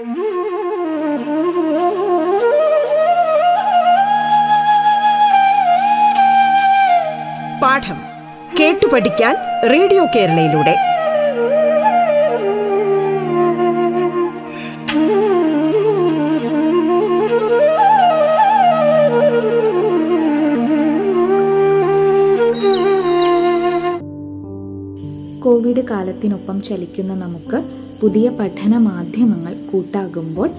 പാഠം കേട്ടു പഠിക്കാൻ റേഡിയോ കേരളയിലൂടെ. കോവിഡ് കാലത്തിനൊപ്പം ചലിക്കുന്ന നമുക്ക് പുതിയ പഠന മാധ്യമങ്ങൾ കൂട്ടാകുമ്പോൾ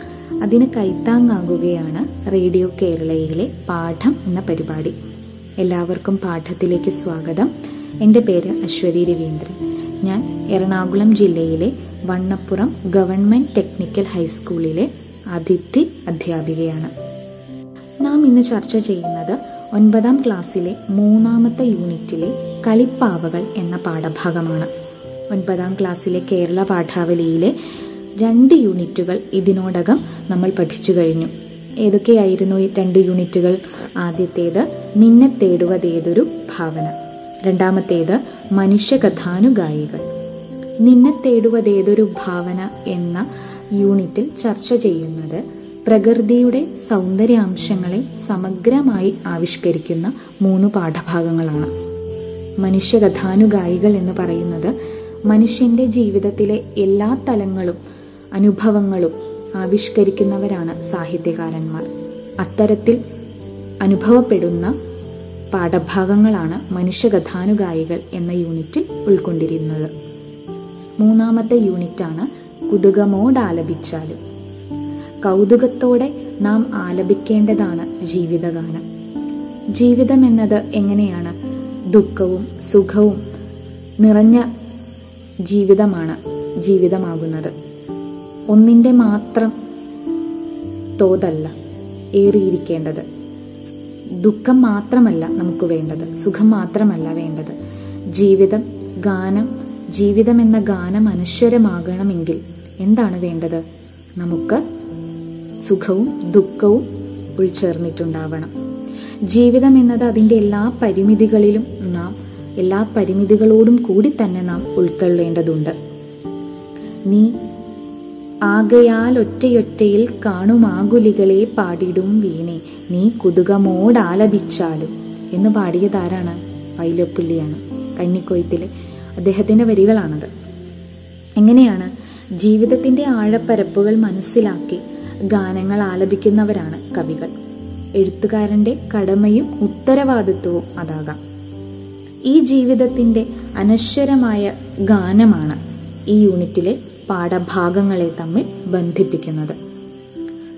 അതിന് കൈത്താങ്ങാകുകയാണ് റേഡിയോ കേരളയിലെ പാഠം എന്ന പരിപാടി. എല്ലാവർക്കും പാഠത്തിലേക്ക് സ്വാഗതം. എന്റെ പേര് അശ്വതി രവീന്ദ്രൻ. ഞാൻ എറണാകുളം ജില്ലയിലെ വണ്ണപ്പുറം ഗവൺമെന്റ് ടെക്നിക്കൽ ഹൈസ്കൂളിലെ അതിഥി അധ്യാപികയാണ്. നാം ഇന്ന് ചർച്ച ചെയ്യുന്നത് ഒൻപതാം ക്ലാസ്സിലെ മൂന്നാമത്തെ യൂണിറ്റിലെ കളിപ്പാവകൾ എന്ന പാഠഭാഗമാണ്. ഒൻപതാം ക്ലാസ്സിലെ കേരള പാഠാവലിയിലെ രണ്ട് യൂണിറ്റുകൾ ഇതിനോടകം നമ്മൾ പഠിച്ചു കഴിഞ്ഞു. ഏതൊക്കെയായിരുന്നു ഈ രണ്ട് യൂണിറ്റുകൾ? ആദ്യത്തേത് നിന്നെ തേടുവതേതൊരു ഭാവന. രണ്ടാമത്തേത് മനുഷ്യകഥാനുഗായികൾ. നിന്നെ തേടുവതേതൊരു ഭാവന എന്ന യൂണിറ്റിൽ ചർച്ച ചെയ്യുന്നത് പ്രകൃതിയുടെ സൗന്ദര്യാംശങ്ങളെ സമഗ്രമായി ആവിഷ്കരിക്കുന്ന മൂന്ന് പാഠഭാഗങ്ങളാണ്. മനുഷ്യകഥാനുഗായികൾ എന്ന് പറയുന്നത് മനുഷ്യന്റെ ജീവിതത്തിലെ എല്ലാ തലങ്ങളും അനുഭവങ്ങളും ആവിഷ്കരിക്കുന്നവരാണ് സാഹിത്യകാരന്മാർ. അത്തരത്തിൽ അനുഭവപ്പെടുന്ന പാഠഭാഗങ്ങളാണ് മനുഷ്യകഥാനുഗായികൾ എന്ന യൂണിറ്റിൽ ഉൾക്കൊണ്ടിരുന്നത്. മൂന്നാമത്തെ യൂണിറ്റാണ് കുതുകമോടാലപിച്ചാലും. കൗതുകത്തോടെ നാം ആലപിക്കേണ്ടതാണ് ജീവിതഗാനം. ജീവിതം എന്നത് എങ്ങനെയാണ്? ദുഃഖവും സുഖവും നിറഞ്ഞ ജീവിതമാണ് ജീവിതമാകുന്നത്. ഒന്നിന്റെ മാത്രം തോതല്ല ഏറിയിരിക്കേണ്ടത്. ദുഃഖം മാത്രമല്ല നമുക്ക് വേണ്ടത് സുഖം മാത്രമല്ല വേണ്ടത്. ജീവിതം ഗാനം ജീവിതം എന്ന ഗാനം അനശ്വരമാകണമെങ്കിൽ എന്താണ് വേണ്ടത്? നമുക്ക് സുഖവും ദുഃഖവും ഉൾച്ചേർന്നിട്ടുണ്ടാവണം. ജീവിതം എന്നത് അതിന്റെ എല്ലാ പരിമിതികളിലും നാം എല്ലാ പരിമിതികളോടും കൂടി തന്നെ നാം ഉൾക്കൊള്ളേണ്ടതുണ്ട്. നീ ആകയാൽ ഒറ്റയൊറ്റയിൽ കാണുമാകുലികളെ പാടിടും വീണേ. നീ കുതുകമോടാലപിച്ചാലും. എന്ന് പാടിയതാരാണ്? വൈലപ്പുള്ളിയാണ് കന്നിക്കൊയ്ത്തിലെ അദ്ദേഹത്തിന്റെ വരികളാണത്. എങ്ങനെയാണ്? ജീവിതത്തിന്റെ ആഴപ്പരപ്പുകൾ മനസ്സിലാക്കി ഗാനങ്ങൾ ആലപിക്കുന്നവരാണ് കവികൾ. എഴുത്തുകാരന്റെ കടമയും ഉത്തരവാദിത്വവും അതാകാം. ഈ ജീവിതത്തിന്റെ അനശ്വരമായ ഗാനമാണ് ഈ യൂണിറ്റിലെ പാഠഭാഗങ്ങളെ തമ്മിൽ ബന്ധിപ്പിക്കുന്നത്.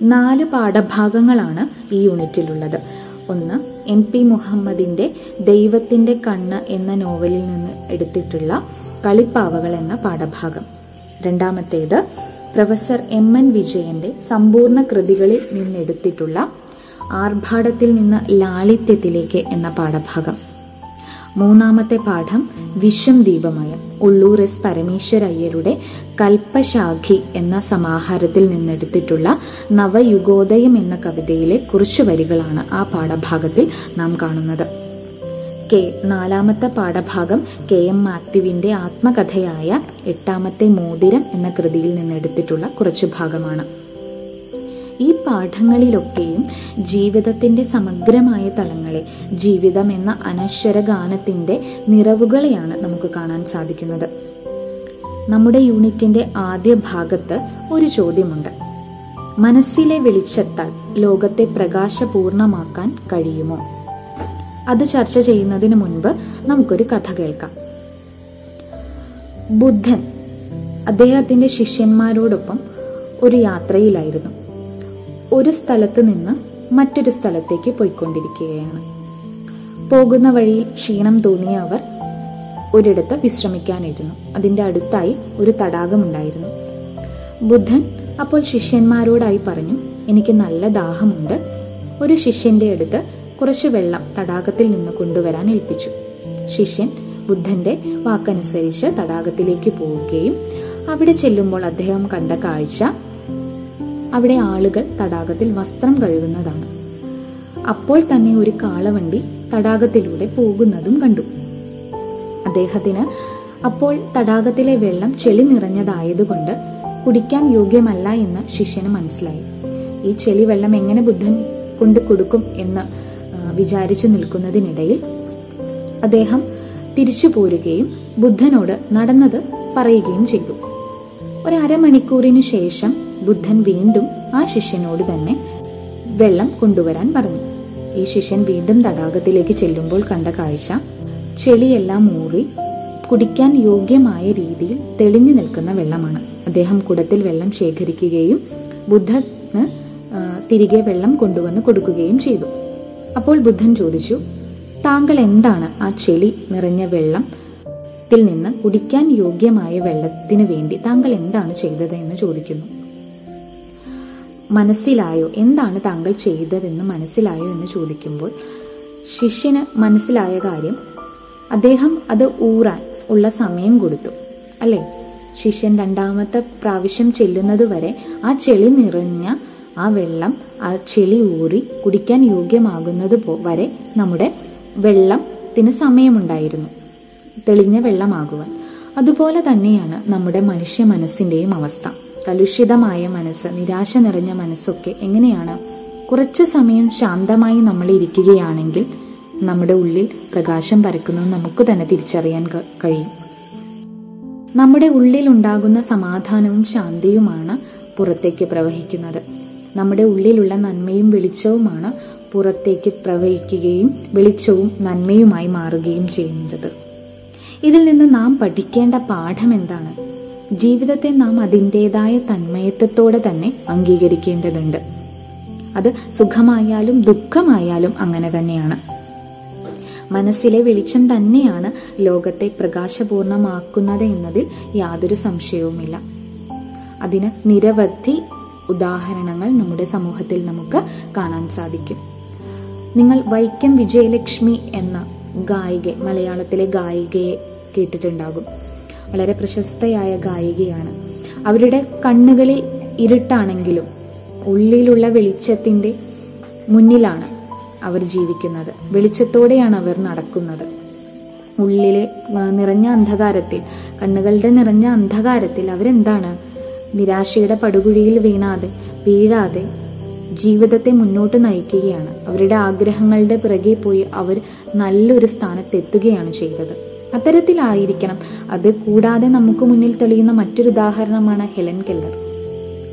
നാല് പാഠഭാഗങ്ങളാണ് ഈ യൂണിറ്റിലുള്ളത്. ഒന്ന് എം പി മുഹമ്മദിന്റെ ദൈവത്തിന്റെ കണ്ണ് എന്ന നോവലിൽ നിന്ന് എടുത്തിട്ടുള്ള കളിപ്പാവകൾ എന്ന പാഠഭാഗം. രണ്ടാമത്തേത് പ്രൊഫസർ എം എൻ വിജയന്റെ സമ്പൂർണ കൃതികളിൽ നിന്നെടുത്തിട്ടുള്ള ആർഭാടത്തിൽ നിന്ന് ലാളിത്യത്തിലേക്ക് എന്ന പാഠഭാഗം. മൂന്നാമത്തെ പാഠം വിശ്വം ദീപമയം. ഉള്ളൂർ എസ് പരമേശ്വരയ്യരുടെ കൽപ്പശാഖി എന്ന സമാഹാരത്തിൽ നിന്നെടുത്തിട്ടുള്ള നവയുഗോദയം എന്ന കവിതയിലെ കുറച്ചു വരികളാണ് ആ പാഠഭാഗത്തിൽ നാം കാണുന്നത്. കെ നാലാമത്തെ പാഠഭാഗം കെ എം മാത്യുവിന്റെ ആത്മകഥയായ എട്ടാമത്തെ മോതിരം എന്ന കൃതിയിൽ നിന്നെടുത്തിട്ടുള്ള കുറച്ചു ഭാഗമാണ് ഈ പാഠങ്ങളിലൊക്കെയും ജീവിതത്തിന്റെ സമഗ്രമായ തലങ്ങളെ ജീവിതം എന്ന അനശ്വര ഗാനത്തിന്റെ നിറവുകളെയാണ് നമുക്ക് കാണാൻ സാധിക്കുന്നത്. നമ്മുടെ യൂണിറ്റിന്റെ ആദ്യ ഭാഗത്ത് ഒരു ചോദ്യമുണ്ട്. മനസ്സിലെ വെളിച്ചത്താൽ ലോകത്തെ പ്രകാശപൂർണമാക്കാൻ കഴിയുമോ? അത് ചർച്ച ചെയ്യുന്നതിന് മുൻപ് നമുക്കൊരു കഥ കേൾക്കാം. ബുദ്ധൻ അദ്ദേഹത്തിന്റെ ശിഷ്യന്മാരോടൊപ്പം ഒരു യാത്രയിലായിരുന്നു. ഒരു സ്ഥലത്ത് നിന്ന് മറ്റൊരു സ്ഥലത്തേക്ക് പോയിക്കൊണ്ടിരിക്കുകയാണ്. പോകുന്ന വഴിയിൽ ക്ഷീണം തോന്നിയ അവർ ഒരിടത്ത് വിശ്രമിക്കാനിരുന്നു. അതിന്റെ അടുത്തായി ഒരു തടാകമുണ്ടായിരുന്നു. ബുദ്ധൻ അപ്പോൾ ശിഷ്യന്മാരോടായി പറഞ്ഞു എനിക്ക് നല്ല ദാഹമുണ്ട്. ഒരു ശിഷ്യന്റെ അടുത്ത് കുറച്ച് വെള്ളം തടാകത്തിൽ നിന്ന് കൊണ്ടുവരാൻ ഏൽപ്പിച്ചു. ശിഷ്യൻ ബുദ്ധന്റെ വാക്കനുസരിച്ച് തടാകത്തിലേക്ക് പോവുകയും അവിടെ ചെല്ലുമ്പോൾ അദ്ദേഹം കണ്ട കാഴ്ച അവിടെ ആളുകൾ തടാകത്തിൽ വസ്ത്രം കഴുകുന്നതാണ്. അപ്പോൾ തന്നെ ഒരു കാളവണ്ടി തടാകത്തിലൂടെ പോകുന്നതും കണ്ടു. അദ്ദേഹത്തിന് അപ്പോൾ തടാകത്തിലെ വെള്ളം ചെളി നിറഞ്ഞതായതുകൊണ്ട് കുടിക്കാൻ യോഗ്യമല്ല എന്ന് ശിഷ്യന് മനസ്സിലായി. ഈ ചെളി വെള്ളം എങ്ങനെ ബുദ്ധൻ കൊണ്ട് കൊടുക്കും എന്ന് വിചാരിച്ചു നിൽക്കുന്നതിനിടയിൽ അദ്ദേഹം തിരിച്ചു പോരുകയും ബുദ്ധനോട് നടന്നത് പറയുകയും ചെയ്തു. ഒരു അരമണിക്കൂറിനു ശേഷം ബുദ്ധൻ വീണ്ടും ആ ശിഷ്യനോട് തന്നെ വെള്ളം കൊണ്ടുവരാൻ പറഞ്ഞു. ഈ ശിഷ്യൻ വീണ്ടും തടാകത്തിലേക്ക് ചെല്ലുമ്പോൾ കണ്ട കാഴ്ച ചെളിയെല്ലാം ഊറി കുടിക്കാൻ യോഗ്യമായ രീതിയിൽ തെളിഞ്ഞു നിൽക്കുന്ന വെള്ളമാണ്. അദ്ദേഹം കുടത്തിൽ വെള്ളം ശേഖരിക്കുകയും ബുദ്ധന് തിരികെ വെള്ളം കൊണ്ടുവന്ന് കൊടുക്കുകയും ചെയ്തു. അപ്പോൾ ബുദ്ധൻ ചോദിച്ചു താങ്കൾ എന്താണ് ആ ചെളി നിറഞ്ഞ വെള്ളം? ത്തിൽ നിന്ന് കുടിക്കാൻ യോഗ്യമായ വെള്ളത്തിന് വേണ്ടി താങ്കൾ എന്താണ് ചെയ്തത്? എന്ന് ചോദിക്കുന്നു. മനസ്സിലായോ? എന്താണ് താങ്കൾ ചെയ്തതെന്ന് മനസ്സിലായോ എന്ന് ചോദിക്കുമ്പോൾ ശിഷ്യന് മനസ്സിലായ കാര്യം അദ്ദേഹം അത് ഊറാൻ ഉള്ള സമയം കൊടുത്തു. അല്ലേ? ശിഷ്യൻ രണ്ടാമത്തെ പ്രാവശ്യം ചെല്ലുന്നത് വരെ ആ ചെളി നിറഞ്ഞ ആ വെള്ളം ആ ചെളി ഊറി കുടിക്കാൻ യോഗ്യമാകുന്നത് വരെ നമ്മുടെ വെള്ളത്തിന് സമയമുണ്ടായിരുന്നു. തെളിഞ്ഞ വെള്ളമാകുവാൻ. അതുപോലെ തന്നെയാണ് നമ്മുടെ മനുഷ്യ മനസ്സിന്റെയും അവസ്ഥ. കലുഷിതമായ മനസ്സ് നിരാശ നിറഞ്ഞ മനസ്സൊക്കെ എങ്ങനെയാണ് കുറച്ച് സമയം ശാന്തമായി നമ്മൾ ഇരിക്കുകയാണെങ്കിൽ നമ്മുടെ ഉള്ളിൽ പ്രകാശം പരക്കുന്നത് നമുക്ക് തന്നെ തിരിച്ചറിയാൻ കഴിയും. നമ്മുടെ ഉള്ളിൽ ഉണ്ടാകുന്ന സമാധാനവും ശാന്തിയുമാണ് പുറത്തേക്ക് പ്രവഹിക്കുന്നത്. നമ്മുടെ ഉള്ളിലുള്ള നന്മയും വെളിച്ചവുമാണ് പുറത്തേക്ക് പ്രവഹിക്കുകയും വെളിച്ചവും നന്മയുമായി മാറുകയും ചെയ്യുന്നത്. ഇതിൽ നിന്ന് നാം പഠിക്കേണ്ട പാഠം എന്താണ്? ജീവിതത്തെ നാം അതിന്റെതായ തന്മയത്വത്തോടെ തന്നെ അംഗീകരിക്കേണ്ടതുണ്ട്. അത് സുഖമായാലും ദുഃഖമായാലും അങ്ങനെ തന്നെയാണ്. മനസ്സിലെ വെളിച്ചം തന്നെയാണ് ലോകത്തെ പ്രകാശപൂർണമാക്കുന്നത് എന്നതിൽ യാതൊരു സംശയവുമില്ല. അതിന് നിരവധി ഉദാഹരണങ്ങൾ നമ്മുടെ സമൂഹത്തിൽ നമുക്ക് കാണാൻ സാധിക്കും. നിങ്ങൾ വൈക്കം വിജയലക്ഷ്മി എന്ന ഗായിക മലയാളത്തിലെ ഗായികയെ കേട്ടിട്ടുണ്ടാകും. വളരെ പ്രശസ്തയായ ഗായികയാണ്. അവരുടെ കണ്ണുകളിൽ ഇരുട്ടാണെങ്കിലും ഉള്ളിലുള്ള വെളിച്ചത്തിന്റെ മുന്നിലാണ് അവർ ജീവിക്കുന്നത്. വെളിച്ചത്തോടെയാണ് അവർ നടക്കുന്നത്. ഉള്ളിലെ നിറഞ്ഞ അന്ധകാരത്തിൽ കണ്ണുകളുടെ നിറഞ്ഞ അന്ധകാരത്തിൽ അവരെന്താണ്? നിരാശയുടെ പടുകുഴിയിൽ വീണാതെ വീഴാതെ ജീവിതത്തെ മുന്നോട്ട് നയിക്കുകയാണ്. അവരുടെ ആഗ്രഹങ്ങളുടെ പിറകെ പോയി അവർ നല്ലൊരു സ്ഥാനത്തെത്തുകയാണ് ചെയ്തത്. അത്തരത്തിലായിരിക്കണം. അത് കൂടാതെ നമുക്ക് മുന്നിൽ തെളിയുന്ന മറ്റൊരു ഉദാഹരണമാണ് ഹെലൻ കെല്ലർ.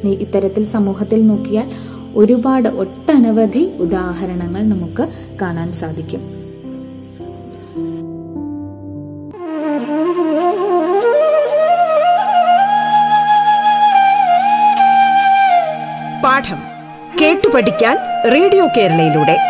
നീ ഇത്തരത്തിൽ സമൂഹത്തിൽ നോക്കിയാൽ ഒരുപാട് ഒട്ടനവധി ഉദാഹരണങ്ങൾ നമുക്ക് കാണാൻ സാധിക്കും. പാഠം കേട്ടു പഠിക്കാൻ റേഡിയോ കേരളയിലൂടെ.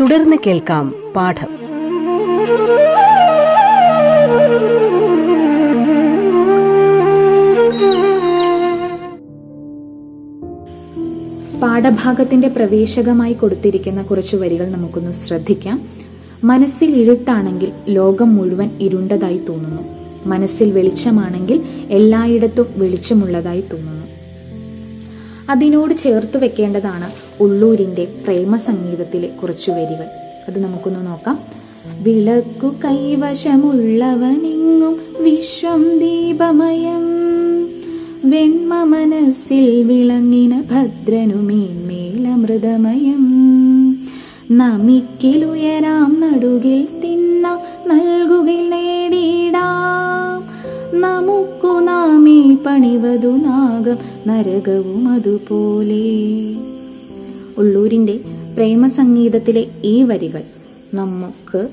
തുടർന്ന് കേൾക്കാം പാഠം. പാഠഭാഗത്തിന്റെ പ്രവേശകമായി കൊടുത്തിരിക്കുന്ന കുറച്ചു വരികൾ നമുക്കൊന്ന് ശ്രദ്ധിക്കാം. മനസ്സിൽ ഇരുട്ടാണെങ്കിൽ ലോകം മുഴുവൻ ഇരുണ്ടതായി തോന്നുന്നു. മനസ്സിൽ വെളിച്ചമാണെങ്കിൽ എല്ലായിടത്തും വെളിച്ചമുള്ളതായി തോന്നുന്നു. അതിനോട് ചേർത്ത് വെക്കേണ്ടതാണ് ഉള്ളൂരിന്റെ പ്രേമസംഗീതത്തിലെ കുറച്ചു വരികൾ. അത് നമുക്കൊന്ന് നോക്കാം. വിളക്കു കൈവശമുള്ളവനെങ്ങും വിശ്വം ദീപമയം. വെണ്മ മനസ്സിൽ വിളങ്ങിന ഭദ്രനുമേന്മേലമൃതമയം നമിക്കിലുയരാം നടുകിൽ നാമേ പണിവതു നാഗം നരകവും അതുപോലെ. ഉള്ളൂരിന്റെ പ്രേമസംഗീതത്തിലെ ഈ വരികൾ നമുക്ക്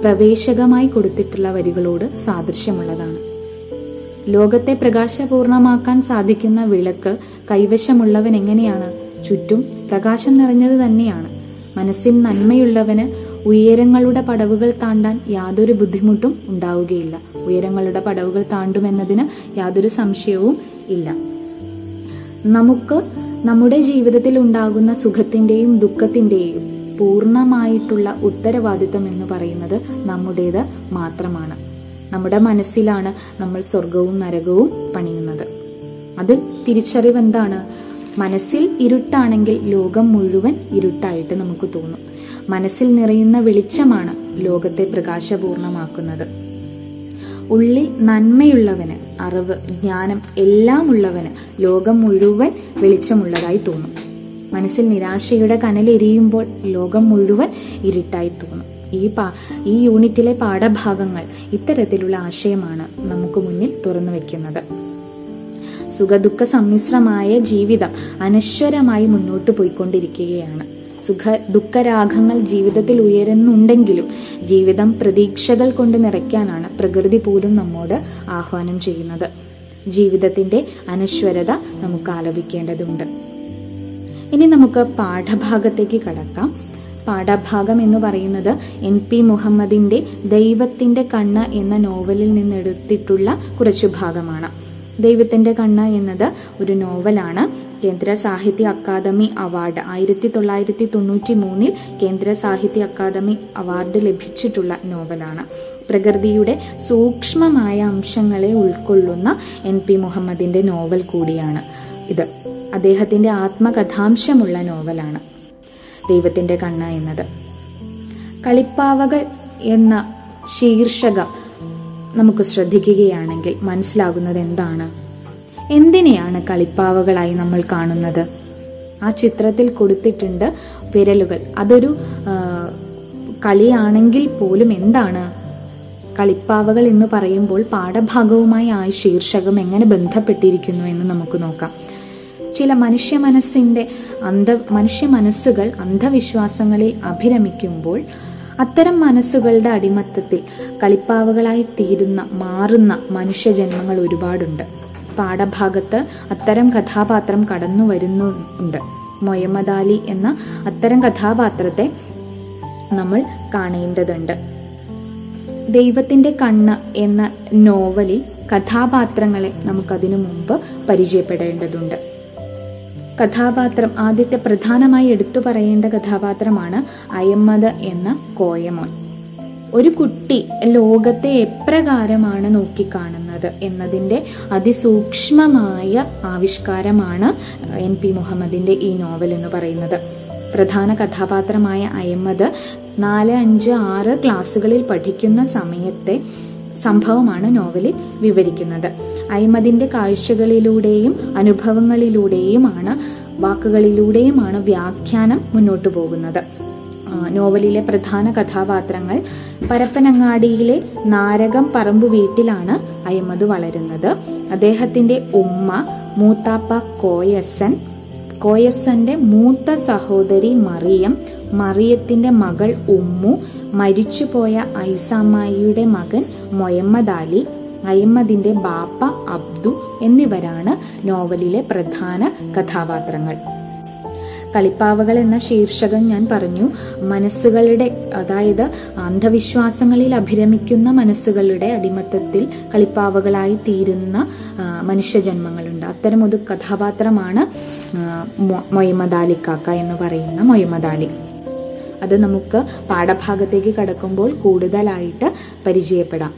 പ്രവേശകമായി കൊടുത്തിട്ടുള്ള വരികളോട് സാദൃശ്യമുള്ളതാണ്. ലോകത്തെ പ്രകാശപൂർണമാക്കാൻ സാധിക്കുന്ന വിളക്ക് കൈവശമുള്ളവൻ എങ്ങനെയാണ് ചുറ്റും പ്രകാശം നിറഞ്ഞത് തന്നെയാണ്. മനസ്സിൽ നന്മയുള്ളവന് ഉയരങ്ങളുടെ പടവുകൾ താണ്ടാൻ യാതൊരു ബുദ്ധിമുട്ടും ഉണ്ടാവുകയില്ല. ഉയരങ്ങളുടെ പടവുകൾ താണ്ടുമെന്നതിന് യാതൊരു സംശയവും ഇല്ല. നമുക്ക് നമ്മുടെ ജീവിതത്തിൽ ഉണ്ടാകുന്ന സുഖത്തിന്റെയും ദുഃഖത്തിന്റെയും പൂർണമായിട്ടുള്ള ഉത്തരവാദിത്വം എന്ന് പറയുന്നത് നമ്മുടേത് മാത്രമാണ്. നമ്മുടെ മനസ്സിലാണ് നമ്മൾ സ്വർഗവും നരകവും പണിയുന്നത്. അത് തിരിച്ചറിവ് എന്താണ്? മനസ്സിൽ ഇരുട്ടാണെങ്കിൽ ലോകം മുഴുവൻ ഇരുട്ടായിട്ട് നമുക്ക് തോന്നും. മനസ്സിൽ നിറയുന്ന വെളിച്ചമാണ് ലോകത്തെ പ്രകാശപൂർണമാക്കുന്നത്. ഉള്ളിൽ നന്മയുള്ളവന് അറിവ് ജ്ഞാനം എല്ലാം ഉള്ളവന് ലോകം മുഴുവൻ വെളിച്ചമുള്ളതായി തോന്നും. മനസ്സിൽ നിരാശയുടെ കനലെരിയുമ്പോൾ ലോകം മുഴുവൻ ഇരുട്ടായി തോന്നും. ഈ പാ ഈ യൂണിറ്റിലെ പാഠഭാഗങ്ങൾ ഇത്തരത്തിലുള്ള ആശയമാണ് നമുക്ക് മുന്നിൽ തുറന്നു വെക്കുന്നത്. സുഖദുഃഖ സമ്മിശ്രമായ ജീവിതം അനശ്വരമായി മുന്നോട്ട് പോയിക്കൊണ്ടിരിക്കുകയാണ്. സുഖ ദുഃഖരാഗങ്ങൾ ജീവിതത്തിൽ ഉയരുന്നുണ്ടെങ്കിലും ജീവിതം പ്രതീക്ഷകൾ കൊണ്ട് നിറയ്ക്കാനാണ് പ്രകൃതി പോലും നമ്മോട് ആഹ്വാനം ചെയ്യുന്നത്. ജീവിതത്തിന്റെ അനശ്വരത നമുക്ക് ആലപിക്കേണ്ടതുണ്ട്. ഇനി നമുക്ക് പാഠഭാഗത്തേക്ക് കടക്കാം. പാഠഭാഗം എന്ന് പറയുന്നത് എൻ പി മുഹമ്മദിന്റെ ദൈവത്തിന്റെ കണ്ണ് എന്ന നോവലിൽ നിന്നെടുത്തിട്ടുള്ള കുറച്ചു ഭാഗമാണ്. ദൈവത്തിന്റെ കണ്ണ് എന്നത് ഒരു നോവലാണ്. കേന്ദ്ര സാഹിത്യ അക്കാദമി അവാർഡ് ആയിരത്തി തൊള്ളായിരത്തി തൊണ്ണൂറ്റി മൂന്നിൽ കേന്ദ്ര സാഹിത്യ അക്കാദമി അവാർഡ് ലഭിച്ചിട്ടുള്ള നോവലാണ്. പ്രകൃതിയുടെ സൂക്ഷ്മമായ അംശങ്ങളെ ഉൾക്കൊള്ളുന്ന എൻ പി മുഹമ്മദിന്റെ നോവൽ കൂടിയാണ് ഇത്. അദ്ദേഹത്തിന്റെ ആത്മകഥാംശമുള്ള നോവലാണ് ദൈവത്തിന്റെ കണ്ണ് എന്നത്. കളിപ്പാവകൾ എന്ന ശീർഷകം നമുക്ക് ശ്രദ്ധിക്കുകയാണെങ്കിൽ മനസ്സിലാകുന്നത് എന്താണ്? എന്തിനെയാണ് കളിപ്പാവകളായി നമ്മൾ കാണുന്നത്? ആ ചിത്രത്തിൽ കൊടുത്തിട്ടുണ്ട് വിരലുകൾ. അതൊരു കളിയാണെങ്കിൽ പോലും എന്താണ്? കളിപ്പാവകൾ എന്ന് പറയുമ്പോൾ പാഠഭാഗവുമായി ആ ശീർഷകം എങ്ങനെ ബന്ധപ്പെട്ടിരിക്കുന്നു എന്ന് നമുക്ക് നോക്കാം. ചില മനുഷ്യ മനസ്സിന്റെ അന്ധ മനുഷ്യ മനസ്സുകൾ അന്ധവിശ്വാസങ്ങളിൽ അഭിരമിക്കുമ്പോൾ അത്തരം മനസ്സുകളുടെ അടിമത്തത്തിൽ കളിപ്പാവകളായി തീരുന്ന മാറുന്ന മനുഷ്യജന്മങ്ങൾ ഒരുപാടുണ്ട്. പാഠഭാഗത്ത് അത്തരം കഥാപാത്രം കടന്നു വരുന്നുണ്ട്. മൊയമ്മദാലി എന്ന അത്തരം കഥാപാത്രത്തെ നമ്മൾ കാണേണ്ടതുണ്ട്. ദൈവത്തിന്റെ കണ്ണ് എന്ന നോവലിൽ കഥാപാത്രങ്ങളെ നമുക്കതിനു മുമ്പ് പരിചയപ്പെടേണ്ടതുണ്ട്. കഥാപാത്രം ആദ്യത്തെ പ്രധാനമായി എടുത്തു പറയേണ്ട കഥാപാത്രമാണ് അയമ്മദ് എന്ന കോയമോൻ ഒരു കുട്ടി ലോകത്തെ എപ്രകാരമാണ് നോക്കിക്കാണുന്നത് എന്നതിന്റെ അതിസൂക്ഷ്മമായ ആവിഷ്കാരമാണ് എൻ പി മുഹമ്മദിന്റെ ഈ നോവൽ എന്ന് പറയുന്നത്. പ്രധാന കഥാപാത്രമായ അയമ്മദ് നാല് അഞ്ച് ആറ് ക്ലാസ്സുകളിൽ പഠിക്കുന്ന സമയത്തെ സംഭവമാണ് നോവലിൽ വിവരിക്കുന്നത്. അയ്മദിന്റെ കാഴ്ചകളിലൂടെയും അനുഭവങ്ങളിലൂടെയുമാണ് വാക്കുകളിലൂടെയുമാണ് വ്യാഖ്യാനം മുന്നോട്ടു പോകുന്നത്. നോവലിലെ പ്രധാന കഥാപാത്രങ്ങൾ പരപ്പനങ്ങാടിയിലെ നാരകം പറമ്പ് വീട്ടിലാണ് അയ്മദ് വളരുന്നത്. അദ്ദേഹത്തിന്റെ ഉമ്മ മൂത്താപ്പ കോയസൻ കോയസന്റെ മൂത്ത സഹോദരി മറിയം മറിയത്തിന്റെ മകൾ ഉമ്മു മരിച്ചുപോയ ഐസാമായിയുടെ മകൻ മൊയമ്മദ് അലി അയമ്മദിന്റെ ബാപ്പ അബ്ദു എന്നിവരാണ് നോവലിലെ പ്രധാന കഥാപാത്രങ്ങൾ. കളിപ്പാവകൾ എന്ന ശീർഷകം ഞാൻ പറഞ്ഞു. മനസ്സുകളുടെ അതായത് അന്ധവിശ്വാസങ്ങളിൽ അഭിരമിക്കുന്ന മനസ്സുകളുടെ അടിമത്തത്തിൽ കളിപ്പാവകളായി തീരുന്ന മനുഷ്യജന്മങ്ങളുണ്ട്. അത്തരം ഒരു കഥാപാത്രമാണ് ആ, മൊ- മൊയ്മദ് അലി കാക്ക എന്ന് പറയുന്ന മൊയ്മദാലി. അത് നമുക്ക് പാഠഭാഗത്തേക്ക് കടക്കുമ്പോൾ കൂടുതലായിട്ട് പരിചയപ്പെടാം.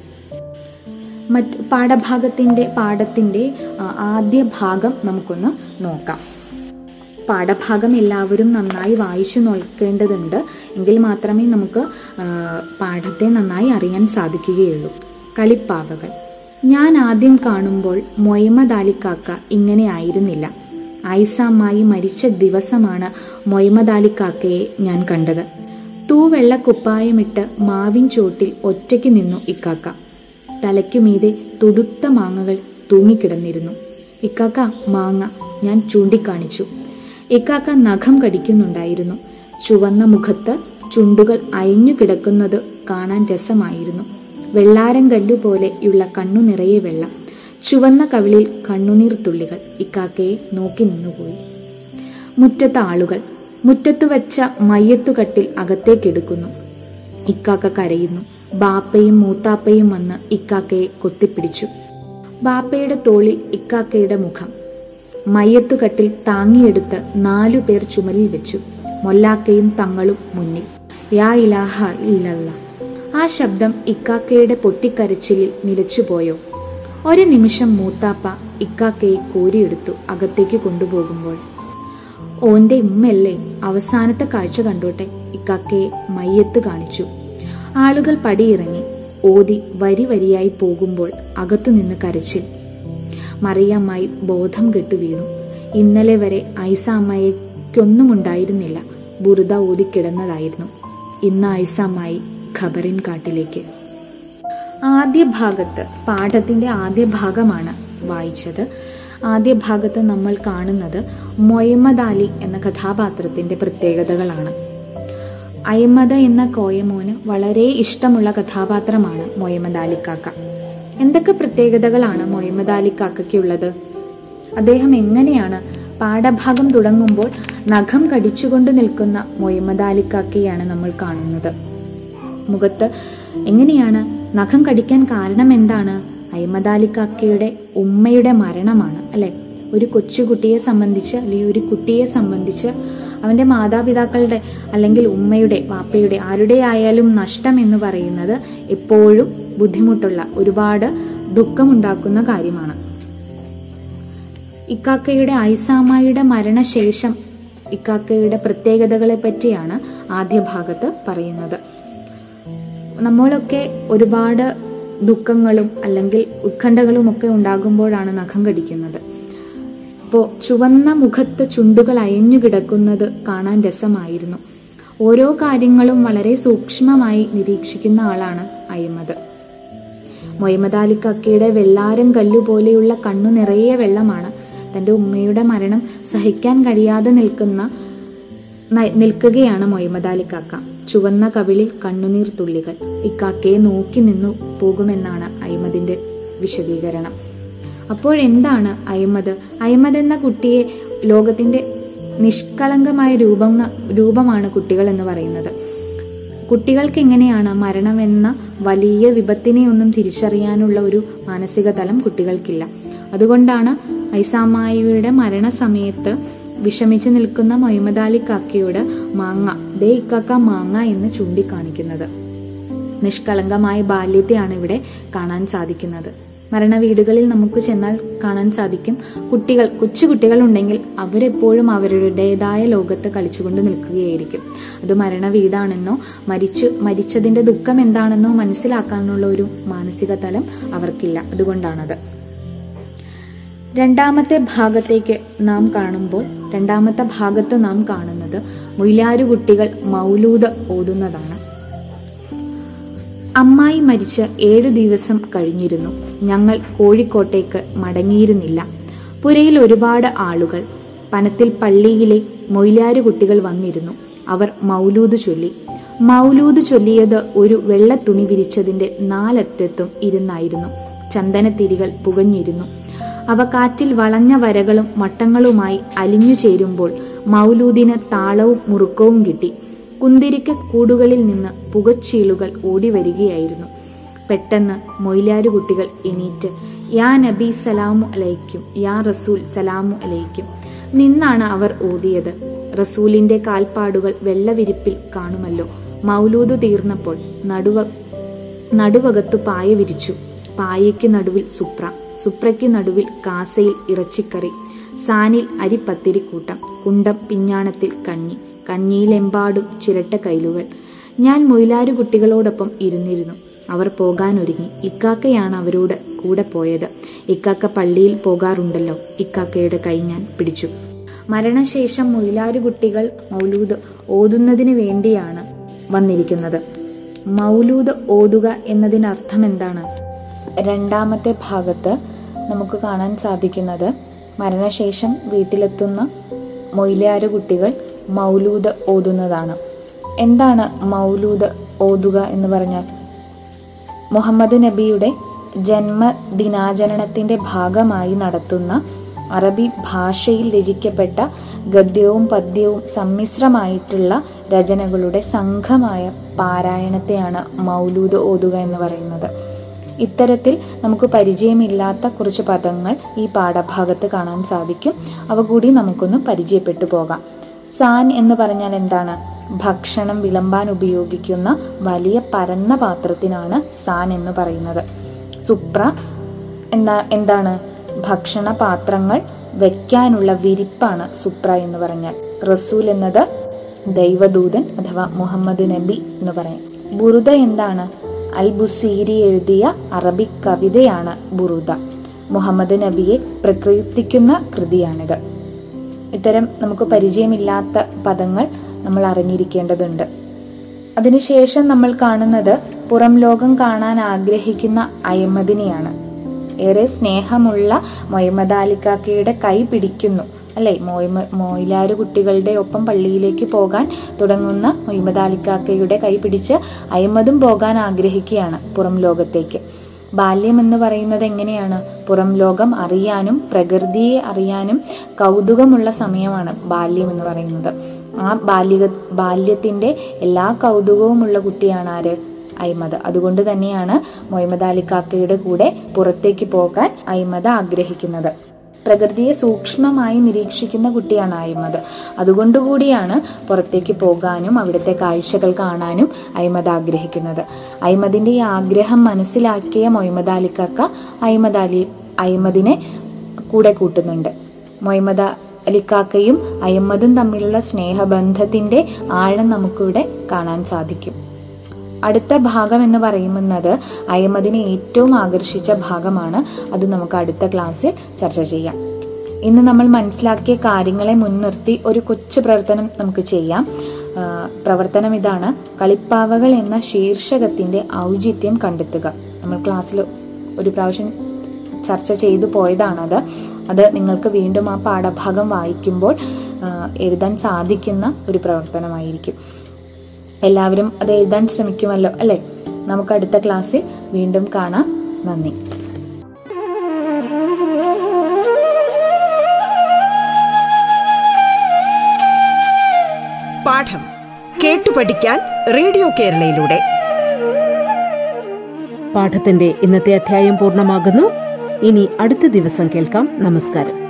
മറ്റ് പാഠഭാഗത്തിന്റെ പാഠത്തിന്റെ ആദ്യ ഭാഗം നമുക്കൊന്ന് നോക്കാം. പാഠഭാഗം എല്ലാവരും നന്നായി വായിച്ചു നോക്കേണ്ടതുണ്ട്. എങ്കിൽ മാത്രമേ നമുക്ക് പാഠത്തെ നന്നായി അറിയാൻ സാധിക്കുകയുള്ളൂ. കളിപ്പാവകൾ. ഞാൻ ആദ്യം കാണുമ്പോൾ മൊയ്മദ് അലിക്കാക്ക ഇങ്ങനെ ആയിരുന്നില്ല. ഐസാമ്മായി മരിച്ച ദിവസമാണ് മൊയ്മദ് അലിക്കാക്കയെ ഞാൻ കണ്ടത്. തൂവെള്ള കുപ്പായമിട്ട് മാവിൻ ചോട്ടിൽ ഒറ്റയ്ക്ക് നിന്നു ഇക്കാക്ക. തലയ്ക്കുമീതെ തുടുത്ത മാങ്ങകൾ തൂങ്ങിക്കിടന്നിരുന്നു. ഇക്കാക്ക മാങ്ങ ഞാൻ ചൂണ്ടിക്കാണിച്ചു. ഇക്കാക്ക നഖം കടിക്കുന്നുണ്ടായിരുന്നു. ചുവന്ന മുഖത്ത് ചുണ്ടുകൾ അയഞ്ഞു കിടക്കുന്നത് കാണാൻ രസമായിരുന്നു. വെള്ളാരം കല്ലുപോലെയുള്ള കണ്ണു നിറയെ വെള്ളം. ചുവന്ന കവിളിൽ കണ്ണുനീർ തുള്ളികൾ ഇക്കാക്കയെ നോക്കി നിന്നുപോയി. മുറ്റത്ത് ആളുകൾ. മുറ്റത്തു വച്ച മയ്യത്തുകട്ടിൽ അകത്തേക്കെടുക്കുന്നു ഇക്കാക്ക കരയുന്നു. ബാപ്പയും മൂത്താപ്പയും വന്ന് ഇക്കാക്കയെ കൊത്തിപ്പിടിച്ചു. ബാപ്പയുടെ തോളിൽ ഇക്കാക്കയുടെ മുഖം. മയ്യത്തുകട്ടിൽ താങ്ങിയെടുത്ത് നാലു പേർ ചുമലിൽ വെച്ചു. മൊല്ലാക്കയും തങ്ങളും മുന്നിൽ യാ ഇലാഹ ഇല്ലല്ല. ആ ശബ്ദം ഇക്കാക്കയുടെ പൊട്ടിക്കരച്ചിലിൽ നിലച്ചുപോയോ? ഒരു നിമിഷം മൂത്താപ്പ ഇക്കാക്കയെ കോരിയെടുത്തു അകത്തേക്ക് കൊണ്ടുപോകുമ്പോൾ. ഓന്റെ ഉമ്മല്ലേ അവസാനത്തെ കാഴ്ച കണ്ടോട്ടെ ഇക്കാക്കയെ മയ്യത്ത് കാണിച്ചു. ആളുകൾ പടിയിറങ്ങി. ഓതി വരി വരിയായി പോകുമ്പോൾ അകത്തുനിന്ന് കരച്ചിൽ. മറിയമ്മായി ബോധം കെട്ടു വീണു. ഇന്നലെ വരെ ഐസ ഉണ്ടായിരുന്നില്ല. ബുറുത ഊതിക്കിടന്നതായിരുന്നു ഇന്ന് ഐസ അമ്മായി ഖബറിൻ കാട്ടിലേക്ക്. ആദ്യ ഭാഗത്ത് പാഠത്തിന്റെ ആദ്യ ഭാഗമാണ് വായിച്ചത്. ആദ്യ ഭാഗത്ത് നമ്മൾ കാണുന്നത് മൊയ്മദ് അലി എന്ന കഥാപാത്രത്തിന്റെ പ്രത്യേകതകളാണ്. അയ്മദ എന്ന കോയമോന് വളരെ ഇഷ്ടമുള്ള കഥാപാത്രമാണ് മൊയ്മദ് അലിക്കാക്ക എന്തൊക്കെ പ്രത്യേകതകളാണ് മൊഹമ്മദ് അലി അലിക്കാക്കയ്ക്കുള്ളത്? അദ്ദേഹം എങ്ങനെയാണ് പാഠഭാഗം തുടങ്ങുമ്പോൾ നഖം കടിച്ചുകൊണ്ട് നിൽക്കുന്ന മൊഹമ്മദ് അലി കാക്കയാണ് നമ്മൾ കാണുന്നത്? മുഖത്ത് എങ്ങനെയാണ് നഖം കടിക്കാൻ കാരണം എന്താണ്? അയ്മദ് അലിക്കാക്കയുടെ ഉമ്മയുടെ മരണമാണ് അല്ലെ? ഒരു കൊച്ചുകുട്ടിയെ സംബന്ധിച്ച് അല്ലെങ്കിൽ ഒരു കുട്ടിയെ സംബന്ധിച്ച് അവന്റെ മാതാപിതാക്കളുടെ അല്ലെങ്കിൽ ഉമ്മയുടെ വാപ്പയുടെ ആരുടെ ആയാലും നഷ്ടം എന്ന് പറയുന്നത് എപ്പോഴും ബുദ്ധിമുട്ടുള്ള ഒരുപാട് ദുഃഖമുണ്ടാക്കുന്ന കാര്യമാണ്. ഇക്കാക്കയുടെ ഐസാമായിയുടെ മരണശേഷം ഇക്കാക്കയുടെ പ്രത്യേകതകളെ പറ്റിയാണ് ആദ്യ ഭാഗത്ത് പറയുന്നത്. നമ്മളൊക്കെ ഒരുപാട് ദുഃഖങ്ങളും അല്ലെങ്കിൽ ഉത്കണ്ഠകളും ഒക്കെ ഉണ്ടാകുമ്പോഴാണ് നഖം കടിക്കുന്നത്. ഇപ്പോൾ ചുവന്ന മുഖത്ത് ചുണ്ടുകൾ അയഞ്ഞു കിടക്കുന്നത് കാണാൻ രസമായിരുന്നു. ഓരോ കാര്യങ്ങളും വളരെ സൂക്ഷ്മമായി നിരീക്ഷിക്കുന്ന ആളാണ് അയ്മദ് മൊയ്മദ് കക്കയുടെ വെള്ളാരം കല്ലുപോലെയുള്ള കണ്ണു നിറയെ വെള്ളമാണ്. തന്റെ ഉമ്മയുടെ മരണം സഹിക്കാൻ കഴിയാതെ നിൽക്കുന്ന നിൽക്കുകയാണ് മൊയ്മദ് കാക്ക ചുവന്ന കവിളിൽ കണ്ണുനീർ തുള്ളികൾ. ഇക്കാക്കയെ നോക്കി നിന്നു പോകുമെന്നാണ് അയ്മദിന്റെ വിശദീകരണം. അപ്പോഴെന്താണ് അയ്മദ് അയ്മദ് എന്ന കുട്ടിയെ ലോകത്തിന്റെ നിഷ്കളങ്കമായ രൂപം രൂപമാണ് കുട്ടികൾ എന്ന് പറയുന്നത്. കുട്ടികൾക്ക് എങ്ങനെയാണ് മരണമെന്ന വലിയ വിപത്തിനെ ഒന്നും തിരിച്ചറിയാനുള്ള ഒരു മാനസിക തലം കുട്ടികൾക്കില്ല. അതുകൊണ്ടാണ് ഐസാമായിയുടെ മരണസമയത്ത് വിഷമിച്ചു നിൽക്കുന്ന മൊഹമ്മദാലി കാക്കയോട് മാങ്ങ ദേ ഇക്കാക്ക മാങ്ങ എന്ന് ചൂണ്ടിക്കാണിക്കുന്നത്. നിഷ്കളങ്കമായ ബാല്യത്തെയാണ് ഇവിടെ കാണാൻ സാധിക്കുന്നത്. മരണവീടുകളിൽ നമുക്ക് ചെന്നാൽ കാണാൻ സാധിക്കും. കുട്ടികൾ കൊച്ചുകുട്ടികൾ ഉണ്ടെങ്കിൽ അവരെപ്പോഴും അവരുടേതായ ലോകത്ത് കളിച്ചുകൊണ്ട് നിൽക്കുകയായിരിക്കും. അത് മരണ വീടാണെന്നോ മരിച്ചു മരിച്ചതിന്റെ ദുഃഖം എന്താണെന്നോ മനസ്സിലാക്കാനുള്ള ഒരു മാനസിക തലം അവർക്കില്ല. അതുകൊണ്ടാണത്. രണ്ടാമത്തെ ഭാഗത്തേക്ക് നാം കാണുമ്പോൾ രണ്ടാമത്തെ ഭാഗത്ത് നാം കാണുന്നത് മുയിലാരു കുട്ടികൾ മൗലൂദ് ഓതുന്നതാണ്. അമ്മായി മരിച്ച് ഏഴു ദിവസം കഴിഞ്ഞിരുന്നു. ഞങ്ങൾ കോഴിക്കോട്ടേക്ക് മടങ്ങിയിരുന്നില്ല. പുരയിൽ ഒരുപാട് ആളുകൾ പനത്തിൽ പള്ളിയിലെ മൊയിലാരു കുട്ടികൾ വന്നിരുന്നു. അവർ മൗലൂദ് ചൊല്ലി. മൗലൂദ് ചൊല്ലിയത് ഒരു വെള്ളത്തുണി വിരിച്ചതിന്റെ നാലറ്റത്തും ഇരുന്നായിരുന്നു. ചന്ദനത്തിരികൾ പുകഞ്ഞിരുന്നു. അവ കാറ്റിൽ വളഞ്ഞ വരകളും മട്ടങ്ങളുമായി അലിഞ്ഞു ചേരുമ്പോൾ മൗലൂദിന് താളവും മുറുക്കവും കിട്ടി. കുന്തിരിക്ക കൂടുകളിൽ നിന്ന് പുകച്ചീളുകൾ ഓടി വരികയായിരുന്നു പെട്ടെന്ന് മൊയിലാരു കുട്ടികൾ എണീറ്റ് യാ നബി സലാമു അലൈക്കും യാ റസൂൽ സലാമു അലൈക്കും നിന്നാണ് അവർ ഓതിയത് റസൂലിന്റെ കാൽപ്പാടുകൾ വെള്ളവിരിപ്പിൽ കാണുമല്ലോ. മൗലൂദ് തീർന്നപ്പോൾ നടുവ നടുവകത്ത് പായ വിരിച്ചു. പായയ്ക്ക് നടുവിൽ സുപ്ര സുപ്രയ്ക്ക് നടുവിൽ കാസയിൽ ഇറച്ചിക്കറി സാനിൽ അരിപ്പത്തിരിക്കൂട്ടം കുണ്ടം പിഞ്ഞാണത്തിൽ കഞ്ഞി കഞ്ഞിയിലെമ്പാടും ചിരട്ട കൈലുകൾ ഞാൻ മൊയിലാരു കുട്ടികളോടൊപ്പം ഇരുന്നിരുന്നു. അവർ പോകാനൊരുങ്ങി. ഇക്കാക്കയാണ് അവരോട് കൂടെ പോയത്. ഇക്കാക്ക പള്ളിയിൽ പോകാറുണ്ടല്ലോ. ഇക്കാക്കയുടെ കൈ ഞാൻ പിടിച്ചു. മരണശേഷം മൊയിലാരു കുട്ടികൾ മൗലൂദ് ഓതുന്നതിന് വേണ്ടിയാണ് വന്നിരിക്കുന്നത്. മൗലൂദ് ഓതുക എന്നതിന് അർത്ഥം എന്താണ് രണ്ടാമത്തെ ഭാഗത്ത് നമുക്ക് കാണാൻ സാധിക്കുന്നത് മരണശേഷം വീട്ടിലെത്തുന്ന മൊയിലാരു കുട്ടികൾ മൗലൂദ് ഓതുന്നതാണ്. എന്താണ് മൗലൂദ് ഓതുക എന്ന് പറഞ്ഞാൽ? മുഹമ്മദ് നബിയുടെ ജന്മദിനാചരണത്തിന്റെ ഭാഗമായി നടത്തുന്ന അറബി ഭാഷയിൽ രചിക്കപ്പെട്ട ഗദ്യവും പദ്യവും സമ്മിശ്രമായിട്ടുള്ള രചനകളുടെ സംഘമായ പാരായണത്തെയാണ് മൗലൂദ് ഓതുക എന്ന് പറയുന്നത്. ഇത്തരത്തിൽ നമുക്ക് പരിചയമില്ലാത്ത കുറച്ച് പദങ്ങൾ ഈ പാഠഭാഗത്ത് കാണാൻ സാധിക്കും. അവ കൂടി നമുക്കൊന്ന് പരിചയപ്പെട്ടു പോകാം. സാൻ എന്ന് പറഞ്ഞാൽ എന്താണ്? ഭക്ഷണം വിളമ്പാൻ ഉപയോഗിക്കുന്ന വലിയ പരന്ന പാത്രത്തിനാണ് സാൻ എന്ന് പറയുന്നത്. സുപ്ര എന്താ എന്താണ്? ഭക്ഷണ പാത്രങ്ങൾ വെക്കാനുള്ള വിരിപ്പാണ് സുപ്ര എന്ന് പറഞ്ഞാൽ. റസൂൽ എന്നത് ദൈവദൂതൻ അഥവാ മുഹമ്മദ് നബി എന്ന് പറയും. ബുറുദ എന്താണ്? അൽ ബുസീരി എഴുതിയ അറബിക് കവിതയാണ് ബുറുദ. മുഹമ്മദ് നബിയെ പ്രകീർത്തിക്കുന്ന കൃതിയാണിത്. ഇത്തരം നമുക്ക് പരിചയമില്ലാത്ത പദങ്ങൾ നമ്മൾ അറിഞ്ഞിരിക്കേണ്ടതുണ്ട്. അതിനുശേഷം നമ്മൾ കാണുന്നത് പുറം ലോകം കാണാൻ ആഗ്രഹിക്കുന്ന അയമദിനെയാണ് ഏറെ സ്നേഹമുള്ള മൊയ്മദാലിക്കാക്കയുടെ കൈ പിടിക്കുന്നു. അല്ലെ? മോയ്മ മോയിലാരു കുട്ടികളുടെ ഒപ്പം പള്ളിയിലേക്ക് പോകാൻ തുടങ്ങുന്ന മൊയ്മദാലിക്കാക്കയുടെ കൈ പിടിച്ച് അയമ്മദും പോകാൻ ആഗ്രഹിക്കുകയാണ് പുറം ലോകത്തേക്ക്. ബാല്യം എന്ന് പറയുന്നത് എങ്ങനെയാണ്? പുറം ലോകം അറിയാനും പ്രകൃതിയെ അറിയാനും കൗതുകമുള്ള സമയമാണ് ബാല്യം എന്ന് പറയുന്നത്. ആ ബാല്യ ബാല്യത്തിന്റെ എല്ലാ കൗതുകവുമുള്ള കുട്ടിയാണ് ആര്? അയ്മദ്. അതുകൊണ്ട് തന്നെയാണ് മൊയ്മദ് അലിക്കാക്കയുടെ കൂടെ പുറത്തേക്ക് പോകാൻ അയ്മദ് ആഗ്രഹിക്കുന്നത്. പ്രകൃതിയെ സൂക്ഷ്മമായി നിരീക്ഷിക്കുന്ന കുട്ടിയാണ് അയ്മദ് അതുകൊണ്ടുകൂടിയാണ് പുറത്തേക്ക് പോകാനും അവിടുത്തെ കാഴ്ചകൾ കാണാനും അയ്മദ് ആഗ്രഹിക്കുന്നത്. അയ്മദിന്റെ ഈ ആഗ്രഹം മനസ്സിലാക്കിയ മൊയ്മദ് അലിക്കാക്ക അയ്മദ് അലി അയ്മദിനെ കൂടെ കൂട്ടുന്നുണ്ട്. മൊയ്മദ അലിക്കാക്കയും അയ്മദും തമ്മിലുള്ള സ്നേഹബന്ധത്തിന്റെ ആഴം നമുക്കിവിടെ കാണാൻ സാധിക്കും. അടുത്ത ഭാഗം എന്ന് പറയുന്നത് അയമതിനെ ഏറ്റവും ആകർഷിച്ച ഭാഗമാണ്. അത് നമുക്ക് അടുത്ത ക്ലാസ്സിൽ ചർച്ച ചെയ്യാം. ഇന്ന് നമ്മൾ മനസ്സിലാക്കിയ കാര്യങ്ങളെ മുൻനിർത്തി ഒരു കൊച്ചു പ്രവർത്തനം നമുക്ക് ചെയ്യാം. പ്രവർത്തനം ഇതാണ്. കളിപ്പാവകൾ എന്ന ശീർഷകത്തിന്റെ ഔചിത്യം കണ്ടെത്തുക. നമ്മൾ ക്ലാസ്സിൽ ഒരു പ്രാവശ്യം ചർച്ച ചെയ്തു പോയതാണത്. അത് നിങ്ങൾക്ക് വീണ്ടും ആ പാഠഭാഗം വായിക്കുമ്പോൾ എഴുതാൻ സാധിക്കുന്ന ഒരു പ്രവർത്തനമായിരിക്കും. എല്ലാവരും അത് എഴുതാൻ ശ്രമിക്കുമല്ലോ അല്ലേ? നമുക്ക് അടുത്ത ക്ലാസ്സിൽ വീണ്ടും കാണാം. നന്ദി. പാഠം കേട്ടു പഠിക്കാൻ റേഡിയോ കേരളയിലൂടെ. പാഠത്തിന്റെ ഇന്നത്തെ അധ്യായം പൂർണമാകുന്നു. ഇനി അടുത്ത ദിവസം കേൾക്കാം. നമസ്കാരം.